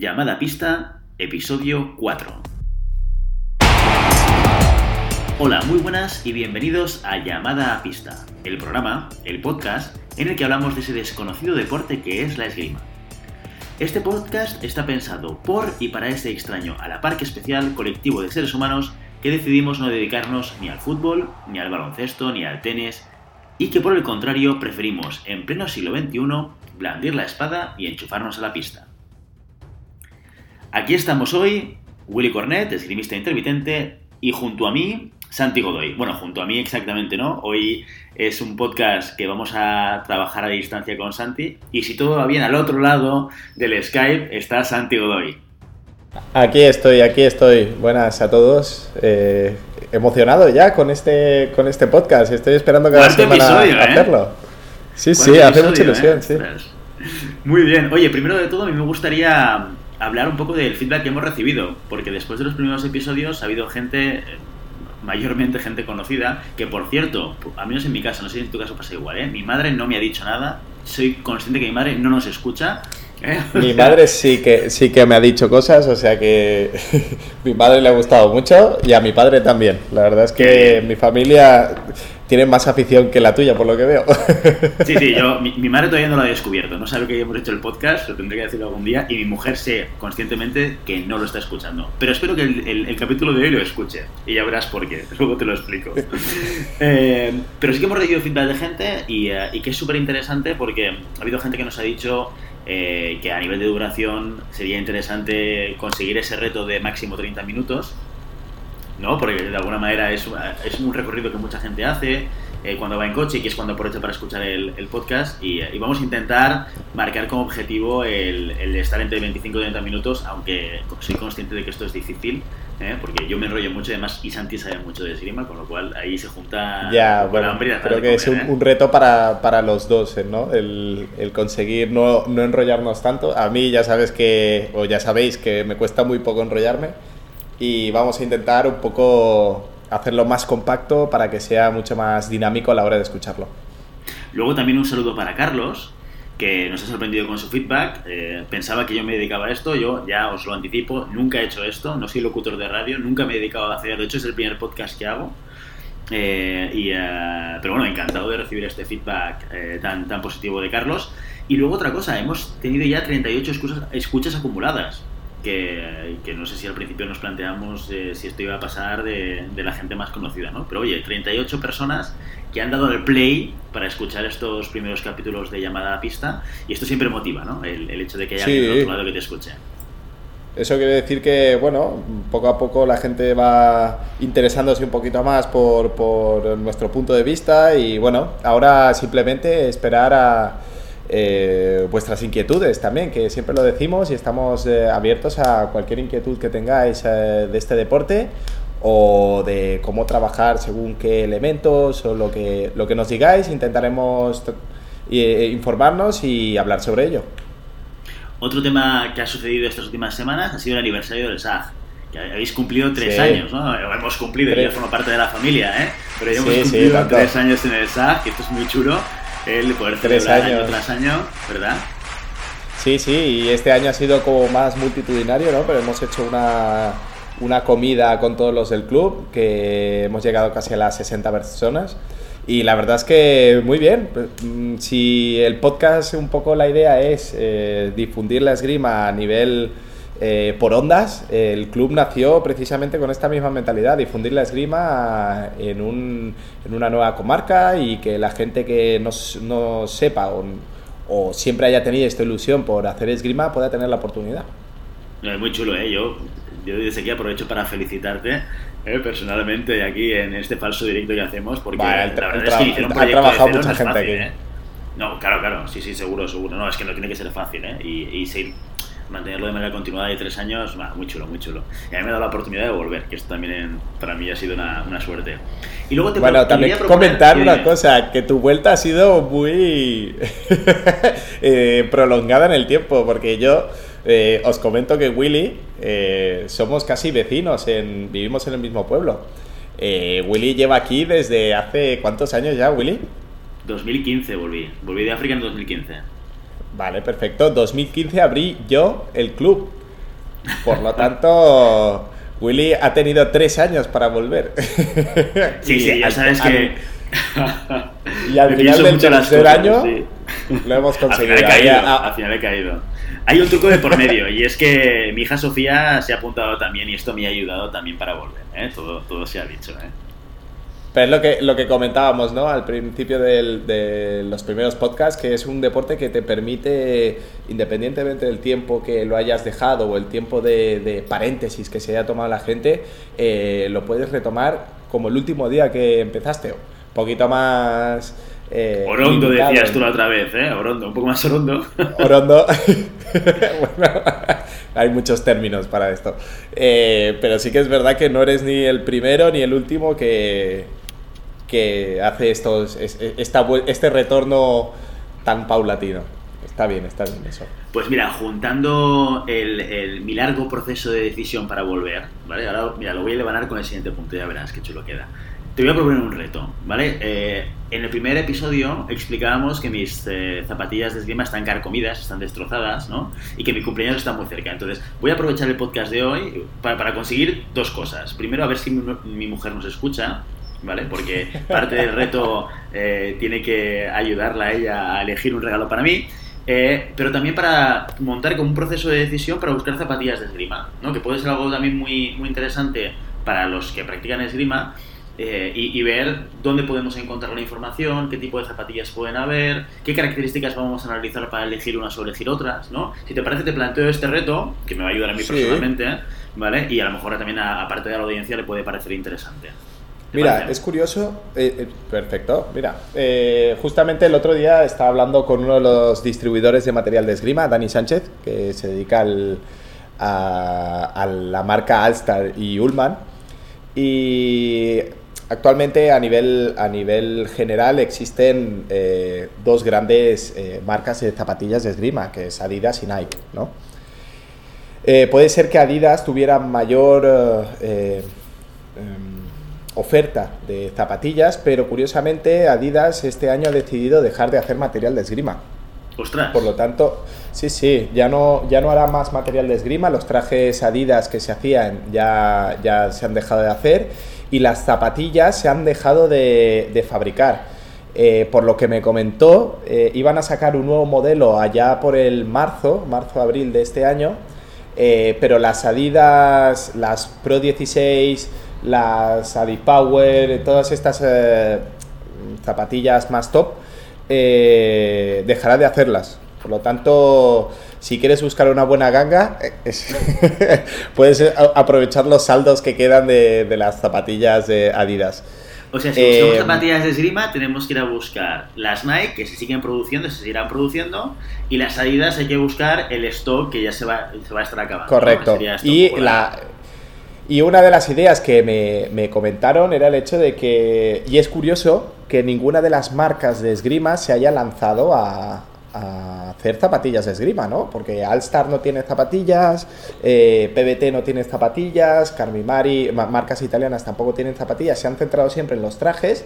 Llamada Pista, episodio 4. Hola, muy buenas y bienvenidos a Llamada a Pista, el programa, el podcast, en el que hablamos de ese desconocido deporte que es la esgrima. Este podcast está pensado por y para ese extraño a la parque especial colectivo de seres humanos que decidimos no dedicarnos ni al fútbol, ni al baloncesto, ni al tenis, y que por el contrario preferimos, en pleno siglo XXI, blandir la espada y enchufarnos a la pista. Aquí estamos hoy, Willy Cornet, esgrimista intermitente, y junto a mí, Santi Godoy. Bueno, junto a mí exactamente no. Hoy es un podcast que vamos a trabajar a distancia con Santi. Y si todo va bien, al otro lado del Skype está Santi Godoy. Aquí estoy, aquí estoy. Buenas a todos. Eh, emocionado ya con este, con este podcast. Estoy esperando cada semana episodio, ¿eh? hacerlo. Sí, sí, hace mucha ilusión, ¿eh? sí. Muy bien. Oye, primero de todo, a mí me gustaría hablar un poco del feedback que hemos recibido, porque después de los primeros episodios ha habido gente, eh, mayormente gente conocida, que por cierto, a menos en mi caso, no sé si en tu caso pasa igual, ¿eh? mi madre no me ha dicho nada, soy consciente que mi madre no nos escucha. ¿eh? Mi madre sí que, sí que me ha dicho cosas, o sea que mi madre le ha gustado mucho y a mi padre también. La verdad es que mi familia tiene más afición que la tuya, por lo que veo. Sí, sí, yo, mi, mi madre todavía no lo ha descubierto, no sabe que hemos hecho el podcast, lo tendré que decirlo algún día, y mi mujer sé conscientemente que no lo está escuchando. Pero espero que el, el- el capítulo de hoy lo escuche, y ya verás por qué, luego te lo explico. Eh, pero sí que hemos recibido feedback de gente, y, eh, y que es súper interesante porque ha habido gente que nos ha dicho eh, que a nivel de duración sería interesante conseguir ese reto de máximo 30 minutos, ¿no? Porque de alguna manera es, es un recorrido que mucha gente hace eh, cuando va en coche y que es cuando aprovecha para escuchar el, el podcast y, eh, y vamos a intentar marcar como objetivo el, el estar entre 25 y 30 minutos, aunque soy consciente de que esto es difícil, ¿eh? porque yo me enrollo mucho y además y Santi sabe mucho de esgrima, con lo cual ahí se junta Ya, bueno, hambre y la creo que es un, ¿eh? reto para, para los dos. ¿no? El, el conseguir no, no enrollarnos tanto. A mí ya sabes que, o ya sabéis que me cuesta muy poco enrollarme y vamos a intentar un poco hacerlo más compacto para que sea mucho más dinámico a la hora de escucharlo. Luego también un saludo para Carlos, que nos ha sorprendido con su feedback. Eh, pensaba que yo me dedicaba a esto, yo ya os lo anticipo, nunca he hecho esto, no soy locutor de radio, nunca me he dedicado a hacer, de hecho es el primer podcast que hago. Eh, eh, pero bueno, encantado de recibir este feedback tan, tan positivo de Carlos. Y luego otra cosa, hemos tenido ya 38 escuchas, escuchas acumuladas. Que, que no sé si al principio nos planteamos eh, si esto iba a pasar de, de la gente más conocida, ¿no? Pero oye, 38 personas que han dado el play para escuchar estos primeros capítulos de llamada a pista y esto siempre motiva, ¿no? El, el hecho de que haya Sí. alguien del otro lado que te escuche. Eso quiere decir que, bueno, poco a poco la gente va interesándose un poquito más por, por nuestro punto de vista y, bueno, ahora simplemente esperar a eh, vuestras inquietudes también, que siempre lo decimos y estamos eh, abiertos a cualquier inquietud que tengáis eh, de este deporte o de cómo trabajar según qué elementos o lo que, lo que nos digáis, intentaremos informarnos y hablar sobre ello. Otro tema que ha sucedido estas últimas semanas ha sido el aniversario del SAG. Que habéis cumplido tres Sí. años, ¿no? Hemos cumplido, Tres. yo formo parte de la familia, ¿eh? Pero ya hemos Sí, cumplido tres años en el SAG, que esto es muy chulo, el poder Tres celebrar año años. tras año, ¿verdad? Sí, sí, y este año ha sido como más multitudinario, ¿no? Pero hemos hecho una, una comida con todos los del club, que hemos llegado casi a las 60 personas. Y la verdad es que muy bien. Mm, Si el podcast, un poco la idea es eh, difundir la esgrima a nivel eh, por ondas, el club nació precisamente con esta misma mentalidad, difundir la esgrima en, un, en una nueva comarca y que la gente que no, no sepa o, o siempre haya tenido esta ilusión por hacer esgrima pueda tener la oportunidad. No, es muy chulo, ¿eh? Yo, yo desde aquí aprovecho para felicitarte ¿eh? personalmente aquí en este falso directo que hacemos, porque Vale, la el tra- verdad el es que tra- iniciar un ha trabajado mucha no gente fácil, aquí. ¿eh? No, claro, claro, sí, sí, seguro, seguro. No, es que no tiene que ser fácil, ¿eh? Y, y seguir- mantenerlo de manera continuada de tres años, va, muy chulo, muy chulo. Y a mí me ha dado la oportunidad de volver, que esto también para mí ha sido una, una suerte. Y luego te Bueno, también proponer- comentar una dime. cosa, que tu vuelta ha sido muy eh, prolongada en el tiempo, porque yo eh, os comento que Willy eh, somos casi vecinos, en, vivimos en el mismo pueblo. Eh, Willy lleva aquí desde hace cuántos años ya, Willy? 2015 volví, volví de África en 2015. Vale, perfecto. 2015 abrí yo el club. Por lo tanto, Willy ha tenido tres años para volver. Sí, sí, ya sabes que... y al final del tercer año lo hemos conseguido. Al final, he caído, al final he caído. Hay un truco de por medio y es que mi hija Sofía se ha apuntado también y esto me ha ayudado también para volver. ¿eh? Todo, todo se ha dicho. ¿eh? Pero es lo que, lo que comentábamos ¿no? al principio de los primeros podcasts, que es un deporte que te permite, independientemente del tiempo que lo hayas dejado o el tiempo de, paréntesis que se haya tomado la gente, eh, lo puedes retomar como el último día que empezaste. Un poquito más... Eh, orondo decías tú la otra vez, ¿eh? Orondo, un poco más orondo. Orondo. bueno, hay muchos términos para esto. Eh, pero sí que es verdad que no eres ni el primero ni el último que, que hace estos, este retorno tan paulatino. Está bien, está bien eso. Pues mira, juntando el, mi largo proceso de decisión para volver, ¿vale? Ahora, mira, lo voy a elevar con el siguiente punto, ya verás qué chulo queda. Te voy a proponer un reto, ¿vale? Eh, en el primer episodio explicábamos que mis eh, zapatillas de esgrima están carcomidas, están destrozadas, ¿no? Y que mi cumpleaños está muy cerca. Entonces, voy a aprovechar el podcast de hoy para, conseguir dos cosas. Primero, a ver si mi mujer nos escucha, ¿vale? Porque parte del reto eh, tiene que ayudarla a ella a elegir un regalo para mí. Eh, pero también para montar como un proceso de decisión para buscar zapatillas de esgrima, ¿no? que puede ser algo también muy, muy interesante para los que practican esgrima eh, y, ver dónde podemos encontrar la información, qué tipo de zapatillas pueden haber, qué características vamos a analizar para elegir unas o elegir otras. ¿no? Si te parece, te planteo este reto, que me va a ayudar a mí personalmente, ¿vale? y a lo mejor también, aparte de la audiencia, le puede parecer interesante. Mira, es curioso, eh, eh, perfecto, mira, eh, justamente el otro día estaba hablando con uno de los distribuidores de material de esgrima, Dani Sánchez, que se dedica a, la marca Alstar y Ullman, y actualmente a nivel, a nivel general existen dos grandes marcas de zapatillas de esgrima, que es Adidas y Nike, ¿no? puede ser que Adidas tuviera mayor... Oferta de zapatillas, pero curiosamente Adidas este año ha decidido dejar de hacer material de esgrima. Ostras. Por lo tanto, sí, sí, ya no, ya no hará más material de esgrima, los trajes Adidas que se hacían ya, ya se han dejado de hacer y las zapatillas se han dejado de, fabricar. Eh, por lo que me comentó, eh, iban a sacar un nuevo modelo allá por el marzo, marzo-abril de este año, eh, pero las Adidas, las Pro 16, las Adipower, todas estas eh, zapatillas más top, eh, dejará de hacerlas. Por lo tanto, si quieres buscar una buena ganga, eh, puedes aprovechar los saldos que quedan de, las zapatillas de Adidas. O sea, si buscamos zapatillas de esgrima, tenemos que ir a buscar las Nike, que se siguen produciendo, se seguirán produciendo, y las Adidas hay que buscar el stock que ya se va, se va a estar acabando. Correcto. Y la, y una de las ideas que me, comentaron era el hecho de que, y es curioso, que ninguna de las marcas de esgrima se haya lanzado a, hacer zapatillas de esgrima, ¿no? Porque Allstar no tiene zapatillas, eh, PBT no tiene zapatillas, Carmimari, marcas italianas tampoco tienen zapatillas, se han centrado siempre en los trajes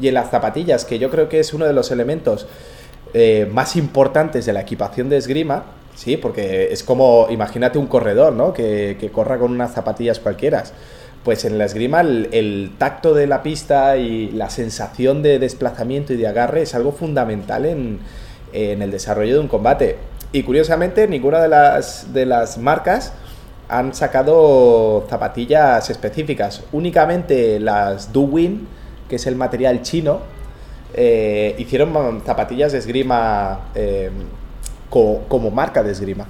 y en las zapatillas, que yo creo que es uno de los elementos eh, más importantes de la equipación de esgrima, Sí, porque es como, imagínate un corredor, ¿no? Que, corra con unas zapatillas cualquiera. Pues en la esgrima el, tacto de la pista y la sensación de desplazamiento y de agarre es algo fundamental en, el desarrollo de un combate. Y curiosamente ninguna de las, de las marcas han sacado zapatillas específicas. Únicamente las Duwin, que es el material chino, eh, hicieron zapatillas de esgrima eh, como, marca de esgrima.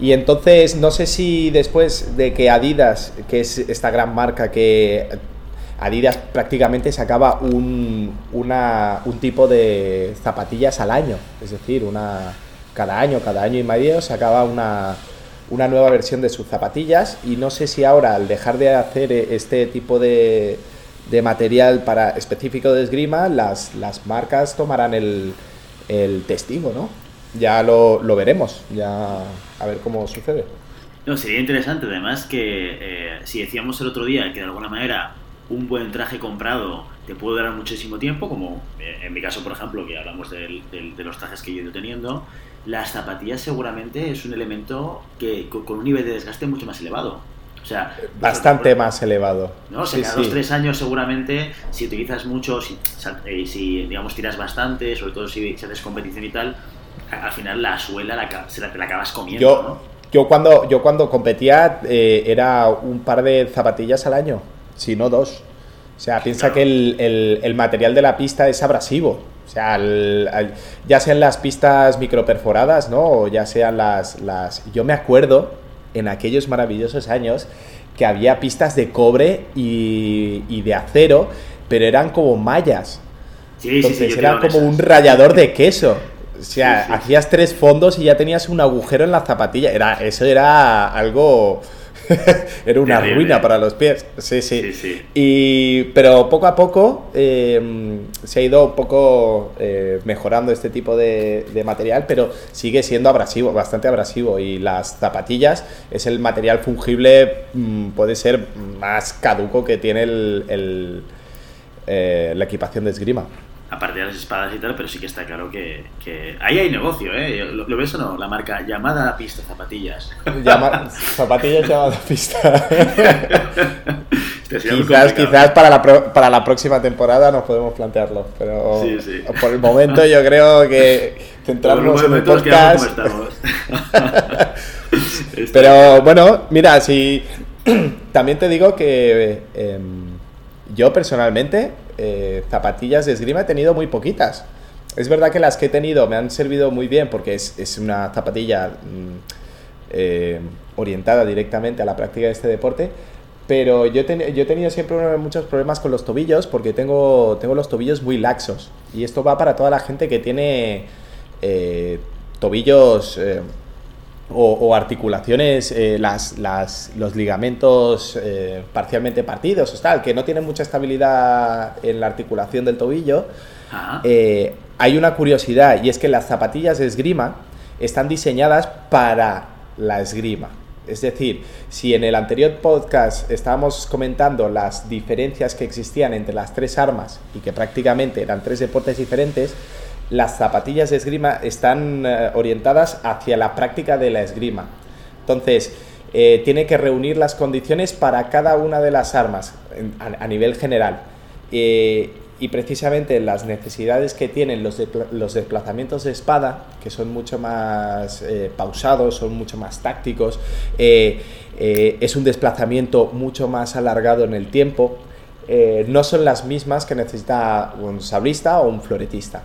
Y entonces no sé si después de que Adidas, que es esta gran marca que Adidas prácticamente sacaba un, una, un tipo de zapatillas al año, es decir, una, cada año, cada año y medio sacaba una, una nueva versión de sus zapatillas y no sé si ahora al dejar de hacer este tipo de, de material para específico de esgrima, las, las marcas tomarán el, el testigo, ¿no? Ya lo, lo veremos, ya a ver cómo sucede. No, sería interesante además que eh, si decíamos el otro día que de alguna manera un buen traje comprado te puede durar muchísimo tiempo, como eh, en mi caso, por ejemplo, que hablamos de los trajes que yo he ido teniendo, las zapatillas seguramente es un elemento que con un nivel de desgaste mucho más elevado. O sea, bastante más elevado. ¿no? O sea, cada dos tres años seguramente, si utilizas mucho, si, eh, si, digamos tiras bastante, sobre todo si, haces competición y tal, al final la suela la, se la, te la acabas comiendo, yo, ¿no? Yo cuando, yo cuando competía eh, era un par de zapatillas al año, si no dos. O sea, piensa que el, el, material de la pista es abrasivo. O sea, ya sean las pistas microperforadas, ¿no? O ya sean las, las... Yo me acuerdo en aquellos maravillosos años que había pistas de cobre y, y de acero, pero eran como mallas. Sí, Entonces sí, sí, era como un rallador de queso. O sea, hacías tres fondos y ya tenías un agujero en la zapatilla. Era, eso era algo era una ruina para los pies. Sí, sí. Y, pero poco a poco eh, se ha ido un poco eh, mejorando este tipo de, material, pero sigue siendo abrasivo, bastante abrasivo. Y las zapatillas es el material fungible, mm, puede ser más caduco que tiene el, eh, la equipación de esgrima aparte de las espadas y tal, pero sí que está claro que, ahí hay negocio, ¿eh? ¿Lo, ves o no? La marca llamada pista zapatillas. zapatillas llamada pista. quizás, quizás para, la para la próxima temporada nos podemos plantearlo, pero por el momento yo creo que centrarnos en el podcast. pero bueno, mira, si también te digo que em, yo personalmente eh, zapatillas de esgrima he tenido muy poquitas. Es verdad que las que he tenido me han servido muy bien porque es, una zapatilla mm, eh, orientada directamente a la práctica de este deporte, pero yo, yo he tenido siempre muchos problemas con los tobillos porque tengo, tengo los tobillos muy laxos. Y esto va para toda la gente que tiene eh, tobillos o, articulaciones, eh, las, las, los ligamentos eh, parcialmente partidos, o tal, que no tienen mucha estabilidad en la articulación del tobillo, eh, hay una curiosidad y es que las zapatillas de esgrima están diseñadas para la esgrima. Es decir, si en el anterior podcast estábamos comentando las diferencias que existían entre las tres armas y que prácticamente eran tres deportes diferentes, las zapatillas de esgrima están eh, orientadas hacia la práctica de la esgrima. Entonces, eh, tiene que reunir las condiciones para cada una de las armas a, nivel general. Eh, y precisamente las necesidades que tienen los, los desplazamientos de espada, que son mucho más pausados, son mucho más tácticos, es un desplazamiento mucho más alargado en el tiempo, no son las mismas que necesita un sablista o un floretista.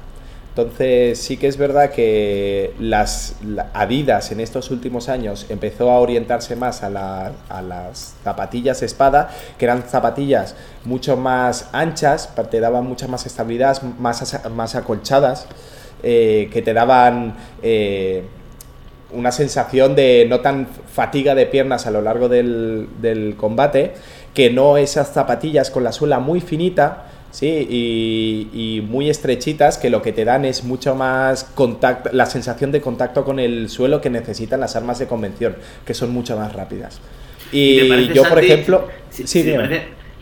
Entonces sí que es verdad que las Adidas en estos últimos años empezó a orientarse más a, las zapatillas espada, que eran zapatillas mucho más anchas, te daban mucha más estabilidad, más, más acolchadas, eh, que te daban eh, una sensación de no tan fatiga de piernas a lo largo del combate, que no esas zapatillas con la suela muy finita, Sí, y, muy estrechitas que lo que te dan es mucho más contacto, la sensación de contacto con el suelo que necesitan las armas de convención, que son mucho más rápidas. Y, yo, por ejemplo, sí,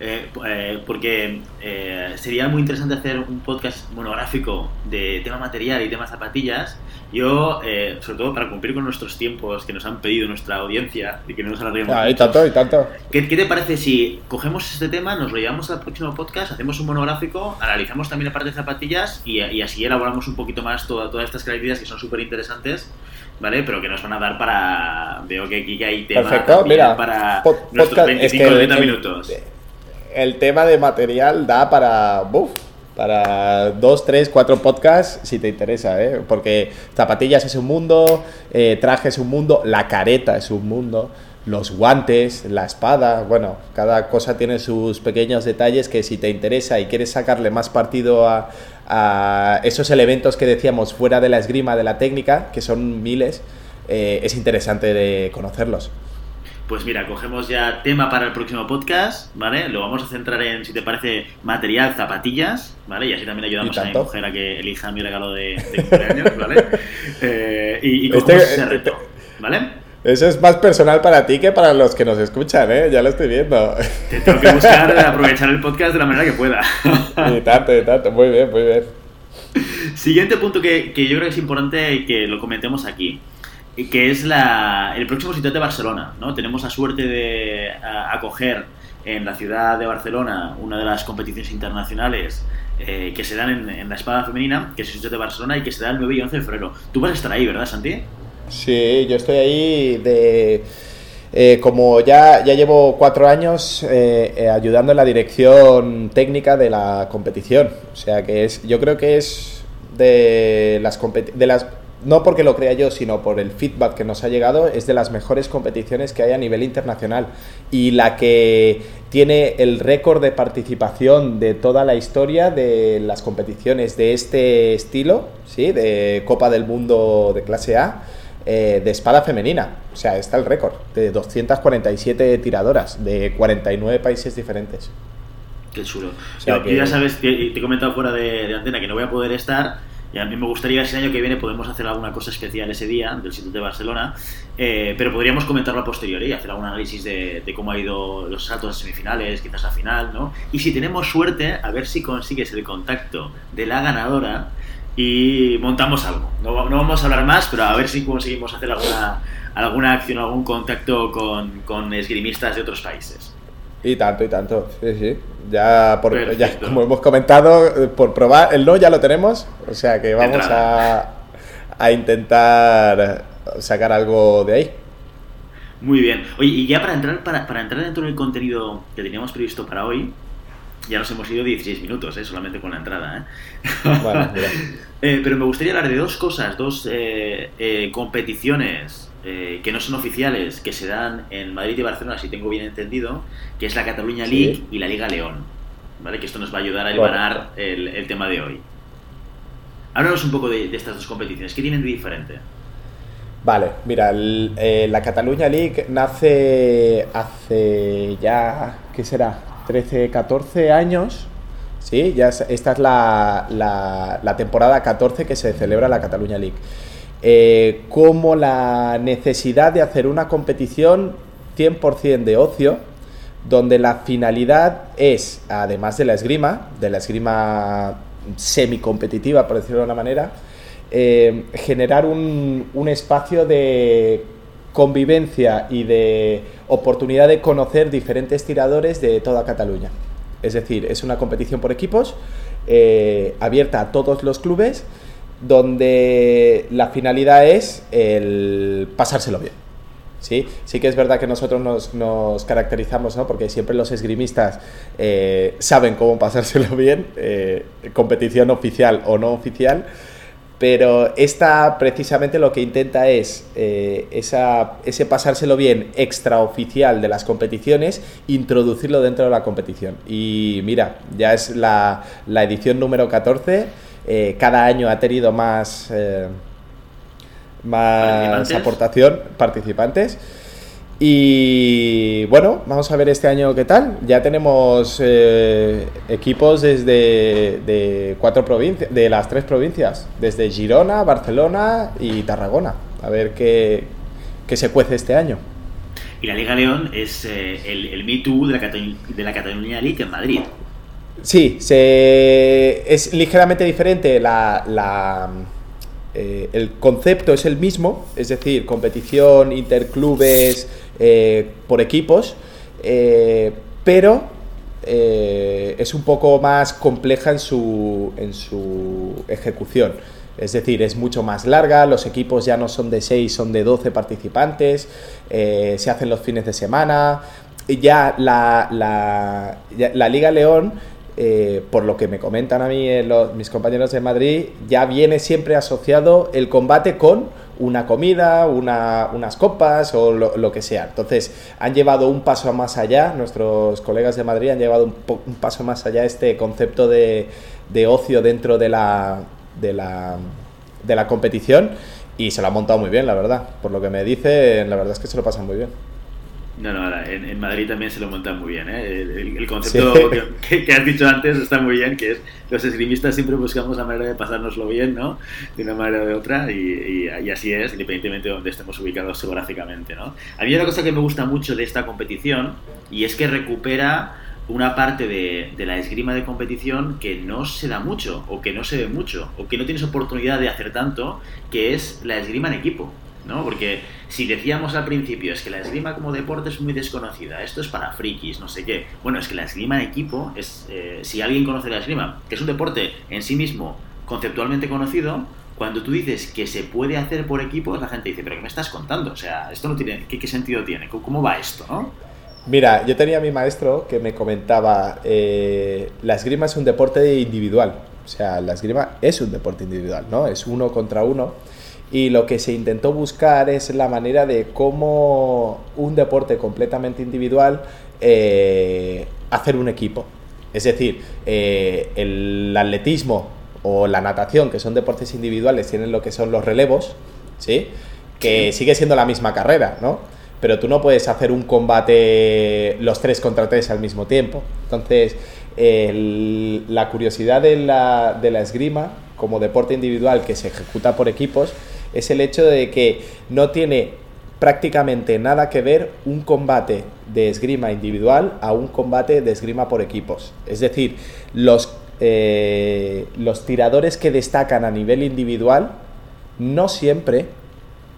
eh, eh, porque eh, sería muy interesante hacer un podcast monográfico de tema material y tema zapatillas yo, eh, sobre todo para cumplir con nuestros tiempos que nos han pedido nuestra audiencia y que no nos alarguemos. Ah, y tanto, y tanto. ¿Qué, te parece si cogemos este tema, nos lo llevamos al próximo podcast, hacemos un monográfico, analizamos también la parte de zapatillas y, así elaboramos un poquito más todas estas características que son súper interesantes, ¿vale? Pero que nos van a dar para. Veo que aquí hay tema Perfecto, mira, para nuestros 25 30 minutos. El tema de material da para. Buf, para dos, tres, cuatro podcasts si te interesa, ¿eh? porque zapatillas es un mundo, eh, traje es un mundo, la careta es un mundo, los guantes, la espada, bueno, cada cosa tiene sus pequeños detalles que si te interesa y quieres sacarle más partido a, esos elementos que decíamos fuera de la esgrima, de la técnica, que son miles, eh, es interesante de conocerlos. Pues mira, cogemos ya tema para el próximo podcast, ¿vale? Lo vamos a centrar en, si te parece, material, zapatillas, ¿vale? Y así también ayudamos a mi mujer a que elija mi regalo de, cumpleaños, ¿vale? Eh, y, y cogemos este, ese reto, ¿vale? Eso es más personal para ti que para los que nos escuchan, ¿eh? Ya lo estoy viendo. Te tengo que buscar aprovechar el podcast de la manera que pueda. Y tanto, y tanto. Muy bien, muy bien. Siguiente punto que, que yo creo que es importante que lo comentemos aquí que es la, el próximo sitio de Barcelona. ¿no? Tenemos la suerte de acoger en la ciudad de Barcelona una de las competiciones internacionales eh, que se dan en, la espada femenina, que es el sitio de Barcelona y que se da el 9 y 11 de febrero. Tú vas a estar ahí, ¿verdad, Santi? Sí, yo estoy ahí de... Eh, como ya, ya llevo cuatro años eh, ayudando en la dirección técnica de la competición. O sea que es, yo creo que es de las, de las no porque lo crea yo, sino por el feedback que nos ha llegado, es de las mejores competiciones que hay a nivel internacional y la que tiene el récord de participación de toda la historia de las competiciones de este estilo, ¿sí? de Copa del Mundo de clase A. Eh, de espada femenina, o sea, está el récord de 247 tiradoras de 49 países diferentes. Qué chulo. ya sabes, te, te he comentado fuera de, de antena que no voy a poder estar, y a mí me gustaría ese año que viene podemos hacer alguna cosa especial ese día del sitio de Barcelona, eh, pero podríamos comentarlo a posteriori y hacer algún análisis de, cómo ha ido los saltos a semifinales, quizás a final, ¿no? Y si tenemos suerte, a ver si consigues el contacto de la ganadora y montamos algo. No, no vamos a hablar más, pero a ver si conseguimos hacer alguna, alguna acción, algún contacto con, con esgrimistas de otros países. Y tanto, y tanto. Sí, sí. Ya, por, como hemos comentado, eh, por probar, el no ya lo tenemos. O sea que vamos a, a intentar sacar algo de ahí. Muy bien. Oye, y ya para entrar, para, para entrar dentro del contenido que teníamos previsto para hoy, ya nos hemos ido 16 minutos, ¿eh? solamente con la entrada. ¿eh? eh, pero me gustaría hablar de dos cosas, dos eh, competiciones eh, que no son oficiales, que se dan en Madrid y Barcelona, si tengo bien entendido, que es la Cataluña League y la Liga León. ¿Vale? Que esto nos va a ayudar a eliminar el, tema de hoy. Háblanos un poco de, estas dos competiciones. ¿Qué tienen de diferente? Vale, mira, eh, la Cataluña League nace hace ya, ¿qué será? 13, 14 años. Sí, ya esta es la, la, la temporada 14 que se celebra la Cataluña League eh, como la necesidad de hacer una competición 100% de ocio, donde la finalidad es, además de la esgrima, de la esgrima semi-competitiva, por decirlo de una manera, eh, generar un, un espacio de convivencia y de oportunidad de conocer diferentes tiradores de toda Cataluña. Es decir, es una competición por equipos, eh, abierta a todos los clubes donde la finalidad es el pasárselo bien. ¿sí? Sí que es verdad que nosotros nos, caracterizamos, ¿no? porque siempre los esgrimistas eh, saben cómo pasárselo bien, eh, competición oficial o no oficial, pero esta precisamente lo que intenta es eh, ese pasárselo bien extraoficial de las competiciones, introducirlo dentro de la competición. Y mira, ya es la, la edición número 14 eh, cada año ha tenido más, eh, más aportación, participantes. Y bueno, vamos a ver este año qué tal. Ya tenemos eh, equipos desde de cuatro provincias, de las tres provincias, desde Girona, Barcelona y Tarragona. A ver qué, qué se cuece este año. Y la Liga León es el, el Me Too de la, de la Cataluña League en Madrid. Sí, se, es ligeramente diferente la, eh, el concepto es el mismo, es decir, competición interclubes eh, por equipos, eh, pero es un poco más compleja en su, en su ejecución. Es decir, es mucho más larga, los equipos ya no son de 6, son de 12 participantes, se hacen los fines de semana. Ya la, la, la Liga León eh, por lo que me comentan a mí eh, mis compañeros de Madrid, ya viene siempre asociado el combate con una comida, unas copas o lo, que sea. Entonces, han llevado un paso más allá, nuestros colegas de Madrid han llevado un, paso más allá este concepto de, ocio dentro de la, de la, de la competición y se lo han montado muy bien, la verdad. Por lo que me dicen, la verdad es que se lo pasan muy bien. No, no, en, Madrid también se lo montan muy bien. ¿eh? El, concepto que, has dicho antes está muy bien, que es los esgrimistas siempre buscamos la manera de pasárnoslo bien, ¿no? De una manera o de otra, y, así es, independientemente de donde estemos ubicados geográficamente, ¿no? A mí una cosa que me gusta mucho de esta competición, y es que recupera una parte de, de, la esgrima de competición que no se da mucho, o que no se ve mucho, o que no tienes oportunidad de hacer tanto, que es la esgrima en equipo. ¿No? Porque si decíamos al principio es que la esgrima como deporte es muy desconocida, esto es para frikis, no sé qué. Bueno, es que la esgrima en equipo es, eh, si alguien conoce la esgrima, que es un deporte en sí mismo conceptualmente conocido, cuando tú dices que se puede hacer por equipos, la gente dice, pero ¿qué me estás contando? O sea, esto no tiene, ¿qué, sentido tiene? ¿Cómo va esto, no? Mira, yo tenía a mi maestro que me comentaba, eh, la esgrima es un deporte individual, o sea, la esgrima es un deporte individual, ¿no? Es uno contra uno y lo que se intentó buscar es la manera de cómo un deporte completamente individual eh, hacer un equipo. Es decir, eh, el atletismo o la natación, que son deportes individuales, tienen lo que son los relevos, ¿sí? Que sigue siendo la misma carrera, ¿no? Pero tú no puedes hacer un combate los tres contra tres al mismo tiempo. Entonces, la curiosidad de la, de la esgrima como deporte individual que se ejecuta por equipos es el hecho de que no tiene prácticamente nada que ver un combate de esgrima individual a un combate de esgrima por equipos. Es decir, los, eh, los tiradores que destacan a nivel individual no siempre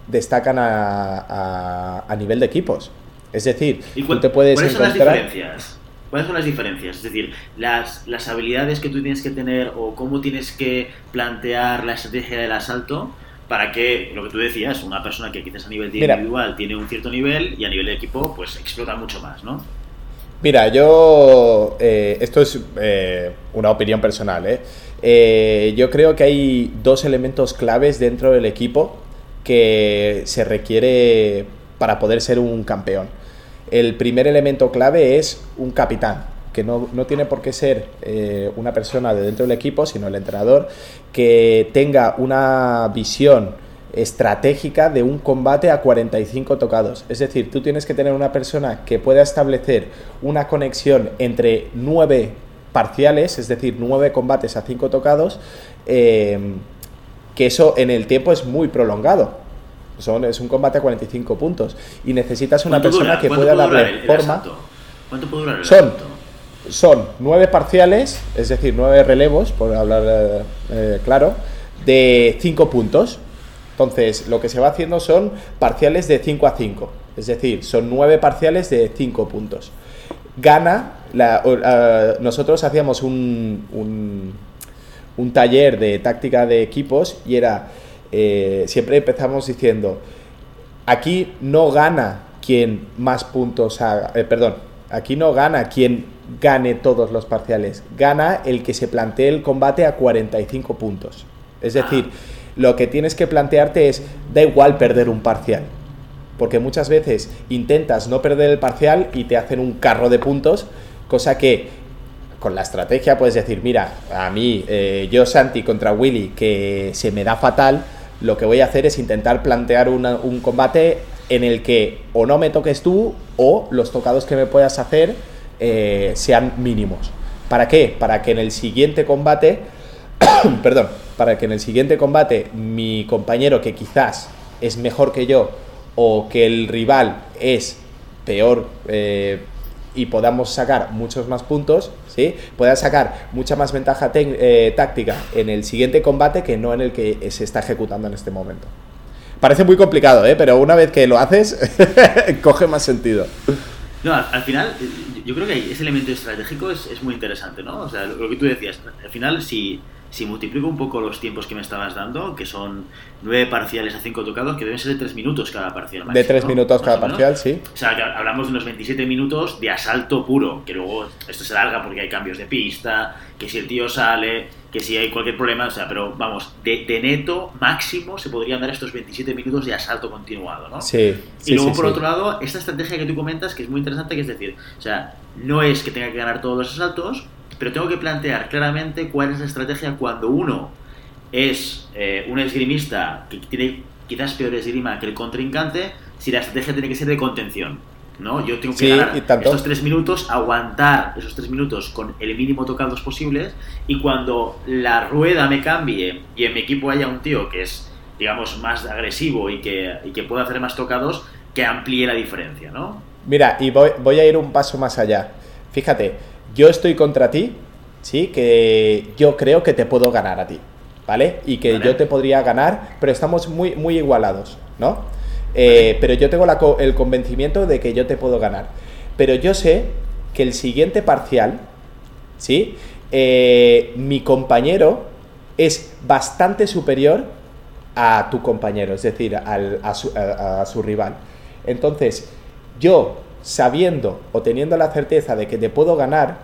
destacan a, a, nivel de equipos. Es decir, tú te puedes ¿cuáles Son las diferencias? ¿Cuáles son las diferencias? Es decir, las, las habilidades que tú tienes que tener o cómo tienes que plantear la estrategia del asalto para que, lo que tú decías, una persona que quizás a nivel individual tiene un cierto nivel y a nivel de equipo pues explota mucho más, ¿no? Mira, yo, eh, esto es eh, una opinión personal, ¿eh? ¿eh? Yo creo que hay dos elementos claves dentro del equipo que se requiere para poder ser un campeón. El primer elemento clave es un capitán que no, tiene por qué ser eh, una persona de dentro del equipo, sino el entrenador, que tenga una visión estratégica de un combate a 45 tocados. Es decir, tú tienes que tener una persona que pueda establecer una conexión entre nueve parciales, es decir, nueve combates a 5 tocados, eh, que eso en el tiempo es muy prolongado. Son, es un combate a 45 puntos. Y necesitas una persona que pueda darle forma. ¿Cuánto puede durar el Son, son nueve parciales, es decir, nueve relevos, por hablar eh, eh, claro, de cinco puntos. Entonces, lo que se va haciendo son parciales de 5 a 5, es decir, son nueve parciales de 5 puntos. Gana, nosotros hacíamos un, un, taller de táctica de equipos y era, eh, siempre empezamos diciendo, aquí no gana quien más puntos haga, perdón, aquí no gana quien gane todos los parciales, gana el que se plantee el combate a 45 puntos. Es decir, lo que tienes que plantearte es, da igual perder un parcial, porque muchas veces intentas no perder el parcial y te hacen un carro de puntos, cosa que con la estrategia puedes decir, mira, a mí, eh, yo Santi contra Willy, que se me da fatal, lo que voy a hacer es intentar plantear un combate en el que o no me toques tú o los tocados que me puedas hacer eh, sean mínimos. ¿Para qué? Para que en el siguiente combate, perdón, para que en el siguiente combate mi compañero que quizás es mejor que yo o que el rival es peor eh, y podamos sacar muchos más puntos, ¿sí? pueda sacar mucha más ventaja eh, táctica en el siguiente combate que no en el que se está ejecutando en este momento. Parece muy complicado, pero una vez que lo haces, coge más sentido. No, al, final, yo creo que ese elemento estratégico es, es, muy interesante, ¿no? O sea, lo, que tú decías, al final, si, si multiplico un poco los tiempos que me estabas dando, que son nueve parciales a cinco tocados, que deben ser de tres minutos cada parcial. de tres minutos cada parcial, sí. O sea, que hablamos de unos 27 minutos de asalto puro, que luego esto se larga porque hay cambios de pista, que si el tío sale, que si hay cualquier problema, o sea, pero vamos, de, neto máximo se podrían dar estos 27 minutos de asalto continuado, ¿no? Sí. Y luego, por otro lado, esta estrategia que tú comentas, que es muy interesante, que es decir, o sea, no es que tenga que ganar todos los asaltos, pero tengo que plantear claramente cuál es la estrategia cuando uno es eh, un esgrimista que tiene quizás peor esgrima que el contrincante, si la estrategia tiene que ser de contención. ¿no? Yo tengo que ganar estos tres minutos, aguantar esos tres minutos con el mínimo tocados posibles y cuando la rueda me cambie y en mi equipo haya un tío que es, digamos, más agresivo y que, y que pueda hacer más tocados, que amplíe la diferencia, ¿no? Mira, y voy, voy a ir un paso más allá. Fíjate, yo estoy contra ti, ¿sí? Que yo creo que te puedo ganar a ti, ¿vale? Y que yo te podría ganar, pero estamos muy, muy igualados, ¿no? Eh, pero yo tengo el convencimiento de que yo te puedo ganar. Pero yo sé que el siguiente parcial, ¿sí? Eh, mi compañero es bastante superior a tu compañero, es decir, a, su, rival. Entonces, yo sabiendo o teniendo la certeza de que te puedo ganar,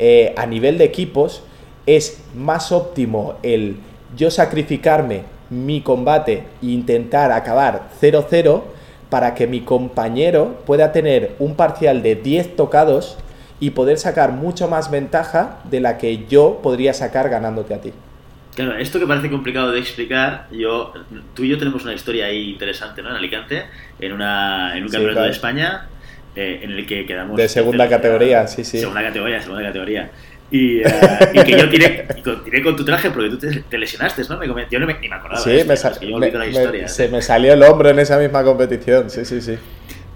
eh, a nivel de equipos, es más óptimo el yo sacrificarme mi combate e intentar acabar 0-0 para que mi compañero pueda tener un parcial de 10 tocados y poder sacar mucho más ventaja de la que yo podría sacar ganándote a ti. Claro, esto que parece complicado de explicar, yo, tú y yo tenemos una historia ahí interesante, ¿no? En Alicante, en, una, en un campeonato de España, eh, en el que quedamos... De segunda categoría, sí, sí. Segunda categoría, segunda categoría. Y, eh, y, que yo tiré, tiré, con tu traje porque tú te, lesionaste, ¿no? Me, yo no me, ni me acordaba. Sí, me, se me salió el hombro en esa misma competición, sí, sí, sí.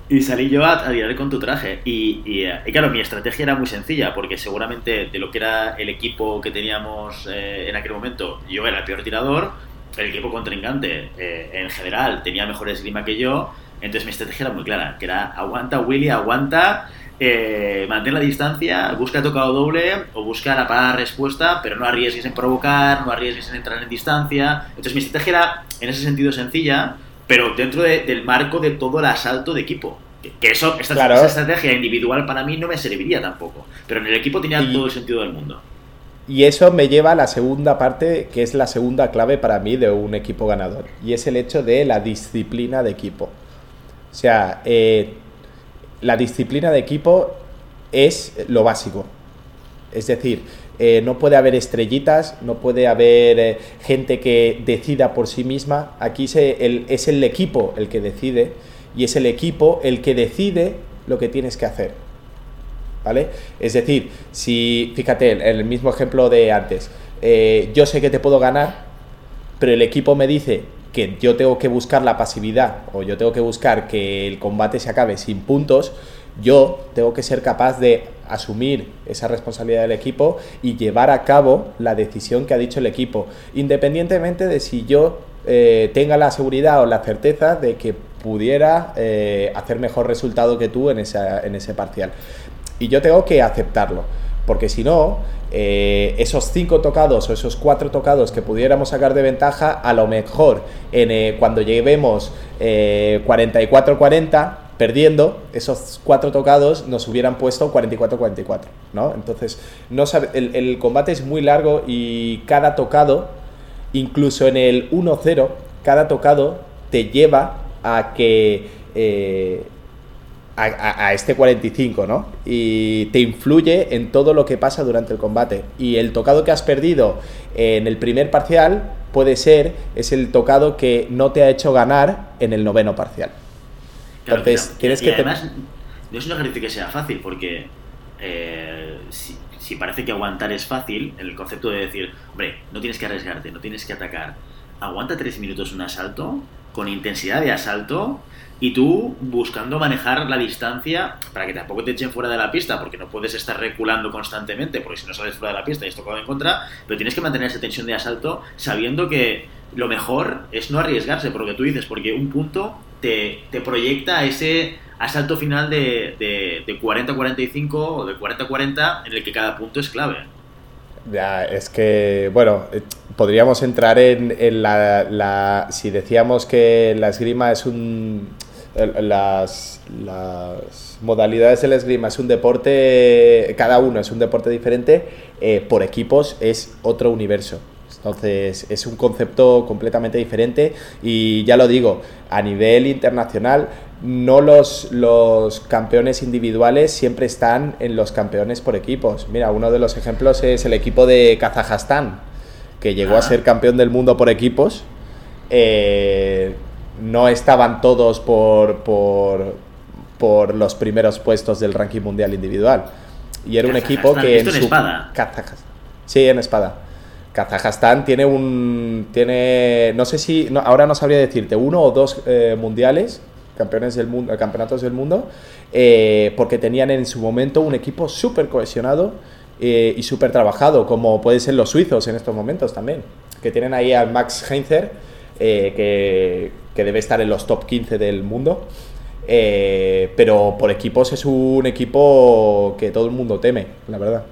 Y salí yo a, tirar con tu traje. Y, eh, y, claro, mi estrategia era muy sencilla, porque seguramente de lo que era el equipo que teníamos eh, en aquel momento, yo era el peor tirador, el equipo contrincante en general tenía mejor esgrima que yo, entonces mi estrategia era muy clara, que era aguanta Willy, aguanta eh, mantén la distancia, busca tocado doble o busca la parada respuesta, pero no arriesgues en provocar, no arriesgues en entrar en distancia. Entonces mi estrategia era en ese sentido sencilla, pero dentro del marco de todo el asalto de equipo. Que eso, esta, esa estrategia individual para mí no me serviría tampoco, pero en el equipo tenía todo el sentido del mundo. Y eso me lleva a la segunda parte, que es la segunda clave para mí de un equipo ganador, y es el hecho de la disciplina de equipo. O sea, eh, la disciplina de equipo es lo básico. Es decir, eh, no puede haber estrellitas, no puede haber eh, gente que decida por sí misma. Aquí se, es el equipo el que decide y es el equipo el que decide lo que tienes que hacer. ¿Vale? Es decir, si, fíjate, en el mismo ejemplo de antes, yo sé que te puedo ganar, pero el equipo me dice que yo tengo que buscar la pasividad o yo tengo que buscar que el combate se acabe sin puntos, yo tengo que ser capaz de asumir esa responsabilidad del equipo y llevar a cabo la decisión que ha dicho el equipo, independientemente de si yo eh, tenga la seguridad o la certeza de que pudiera eh, hacer mejor resultado que tú en, en ese parcial. Y yo tengo que aceptarlo, porque si no, eh, esos cinco tocados o esos cuatro tocados que pudiéramos sacar de ventaja, a lo mejor eh, cuando lleguemos 44-40, eh, perdiendo, esos cuatro tocados nos hubieran puesto 44-44, ¿no? Entonces, el, el, combate es muy largo y cada tocado, incluso en el 1-0, cada tocado te lleva a que a, este 45, ¿no? Y te influye en todo lo que pasa durante el combate. Y el tocado que has perdido en el primer parcial puede ser, es el tocado que no te ha hecho ganar en el noveno parcial. Entonces, tienes que... Además, no es una ejercicio que sea fácil, porque eh, si, si parece que aguantar es fácil, el concepto de decir, hombre, no tienes que arriesgarte, no tienes que atacar, aguanta tres minutos un asalto, con intensidad de asalto, y tú buscando manejar la distancia para que tampoco te echen fuera de la pista, porque no puedes estar reculando constantemente, porque si no sales fuera de la pista y esto en contra, pero tienes que mantener esa tensión de asalto sabiendo que lo mejor es no arriesgarse, por lo que tú dices, porque un punto te, proyecta a ese asalto final de, de, 40-45 o de 40-40 en el que cada punto es clave. Ya, es que, bueno, eh, podríamos entrar en, en la, la, Si decíamos que la esgrima es un las, las modalidades del esgrima es un deporte, cada uno es un deporte diferente, eh, por equipos es otro universo. Entonces es un concepto completamente diferente y ya lo digo, a nivel internacional no los, los campeones individuales siempre están en los campeones por equipos. Mira, uno de los ejemplos es el equipo de Kazajstán, que llegó a ah. ser campeón del mundo por equipos. Eh, no estaban todos por, por, por los primeros puestos del ranking mundial individual. Y era un equipo que... en, espada? Sí, en espada. Kazajstán tiene un. Tiene. No sé si. ahora no sabría decirte, uno o dos eh, mundiales, campeones del mundo, campeonatos del mundo, eh, porque tenían en su momento un equipo súper cohesionado eh, y súper trabajado, como pueden ser los suizos en estos momentos también. Que tienen ahí al Max Heinzer, que, que, debe estar en los top 15 del mundo. pero por equipos es un equipo que todo el mundo teme, la verdad.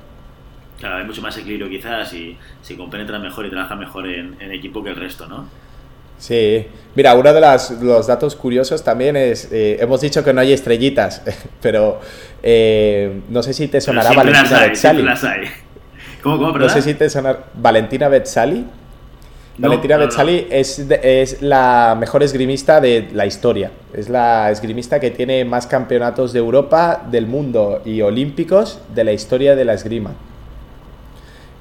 Claro, hay mucho más equilibrio quizás y se compenetran mejor y trabajan mejor en, equipo que el resto, ¿no? Sí, mira, uno de los datos curiosos también es, eh, hemos dicho que no hay estrellitas, pero eh, no sé si te sonará Valentina Betzali. ¿Cómo, cómo, No sé si te sonará Valentina Betzali. Valentina Betzali es, es la mejor esgrimista de la historia. Es la esgrimista que tiene más campeonatos de Europa, del mundo y olímpicos de la historia de la esgrima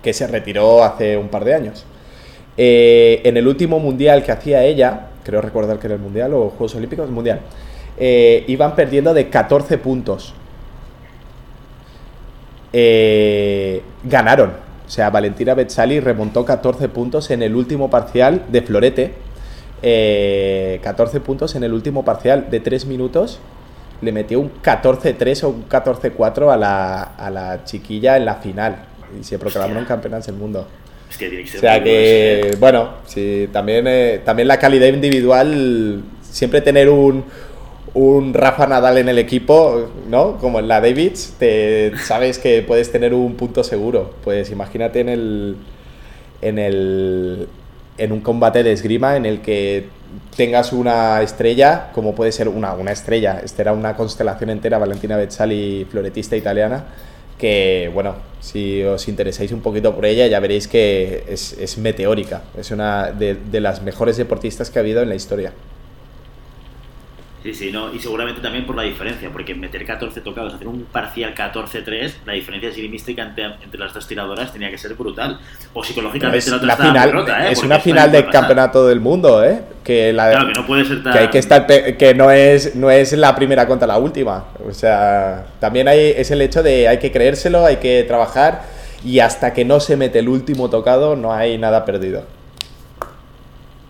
que se retiró hace un par de años. Eh, en el último mundial que hacía ella, creo recordar que era el mundial o Juegos Olímpicos, el mundial, eh, iban perdiendo de 14 puntos. Eh, ganaron. O sea, Valentina Betzali remontó 14 puntos en el último parcial de Florete. 14 puntos en el último parcial de 3 minutos. Le metió un 14-3 o un 14-4 a la, a la chiquilla en la final y se proclamaron campeonas del mundo. Es que tiene que ser o sea que, bueno, sí, también, eh, también la calidad individual, siempre tener un, un Rafa Nadal en el equipo, ¿no? Como en la Davids, te sabes que puedes tener un punto seguro. Pues imagínate en el en el en un combate de esgrima en el que tengas una estrella, como puede ser una, una estrella, esta era una constelación entera, Valentina Bezzali, floretista italiana, que, bueno, si os interesáis un poquito por ella, ya veréis que es, meteórica. Es una de, de, las mejores deportistas que ha habido en la historia. Sí, sí, no, y seguramente también por la diferencia, porque meter 14 tocados, hacer un parcial 14-3, la diferencia esgrimística entre, entre, las dos tiradoras tenía que ser brutal. O psicológicamente la otra final, ¿eh? Es una final de campeonato del mundo, ¿eh? Que la, claro, que no puede ser tan... Que, hay que, estar, que no, es, no es la primera contra la última. O sea, también hay, es el hecho de hay que creérselo, hay que trabajar, y hasta que no se mete el último tocado no hay nada perdido.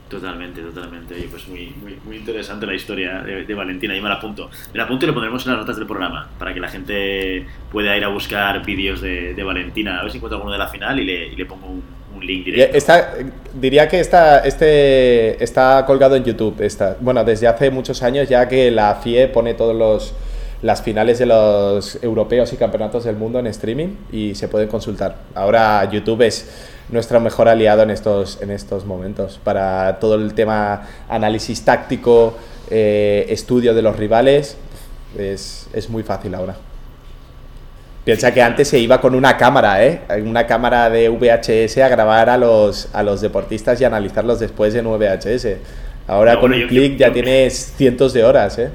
Totalmente, totalmente. Oye, pues muy, muy, muy interesante la historia de, Valentina. Yo me la apunto. Me la apunto y lo pondremos en las notas del programa para que la gente pueda ir a buscar vídeos de, Valentina. A ver si encuentro alguno de la final y le, le pongo un, link directo. Está, diría que está, este, está colgado en YouTube. Está, bueno, desde hace muchos años ya que la FIE pone todos los las finales de los europeos y campeonatos del mundo en streaming y se pueden consultar. Ahora YouTube es nuestro mejor aliado en estos, en estos momentos para todo el tema análisis táctico, eh, estudio de los rivales. Es, es, muy fácil ahora. Piensa que antes se iba con una cámara, ¿eh? Una cámara de VHS a grabar a los, a los deportistas y analizarlos después en VHS. Ahora con un clic ya tienes cientos de horas, ¿eh?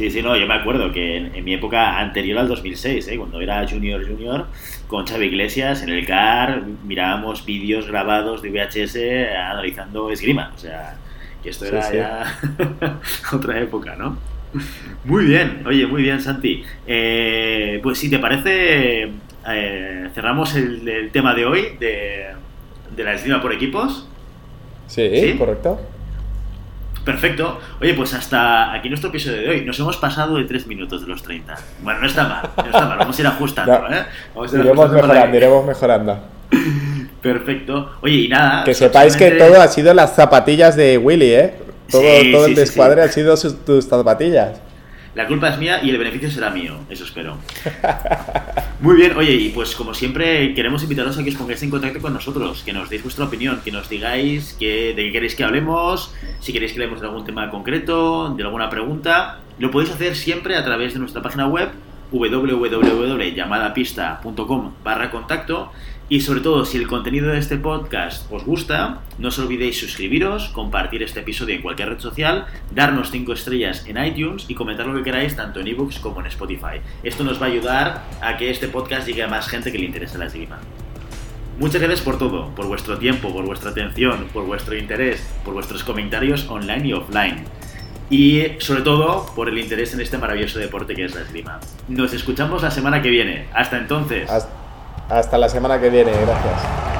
Sí, sí, no, yo me acuerdo que en, mi época anterior al 2006, ¿eh? cuando era junior junior, con Xavi Iglesias en el CAR, mirábamos vídeos grabados de VHS analizando esgrima. O sea, que esto era ya otra época, ¿no? Muy bien, oye, muy bien, Santi. Eh, pues si te parece, eh, cerramos el, tema de hoy de, de la esgrima por equipos. sí, correcto. Perfecto. Oye, pues hasta aquí nuestro episodio de hoy. Nos hemos pasado de 3 minutos de los 30. Bueno, no está mal, no está mal. Vamos a ir ajustando, ¿eh? Vamos a ir iremos mejorando, iremos mejorando. Perfecto. Oye, y nada. Que sepáis que todo ha sido las zapatillas de Willy, ¿eh? Todo, todo el descuadre ha sido tus zapatillas. La culpa es mía y el beneficio será mío, eso espero. Muy bien, oye, y pues como siempre queremos invitaros a que os pongáis en contacto con nosotros, que nos deis vuestra opinión, que nos digáis que, de qué queréis que hablemos, si queréis que hablemos de algún tema concreto, de alguna pregunta. Lo podéis hacer siempre a través de nuestra página web www.llamadapista.com barra contacto y sobre todo, si el contenido de este podcast os gusta, no os olvidéis suscribiros, compartir este episodio en cualquier red social, darnos 5 estrellas en iTunes y comentar lo que queráis tanto en ebooks como en Spotify. Esto nos va a ayudar a que este podcast llegue a más gente que le interese la esgrima. Muchas gracias por todo, por vuestro tiempo, por vuestra atención, por vuestro interés, por vuestros comentarios online y offline. y sobre todo por el interés en este maravilloso deporte que es la esgrima. Nos escuchamos la semana que viene. Hasta entonces. Hasta la semana que viene, gracias.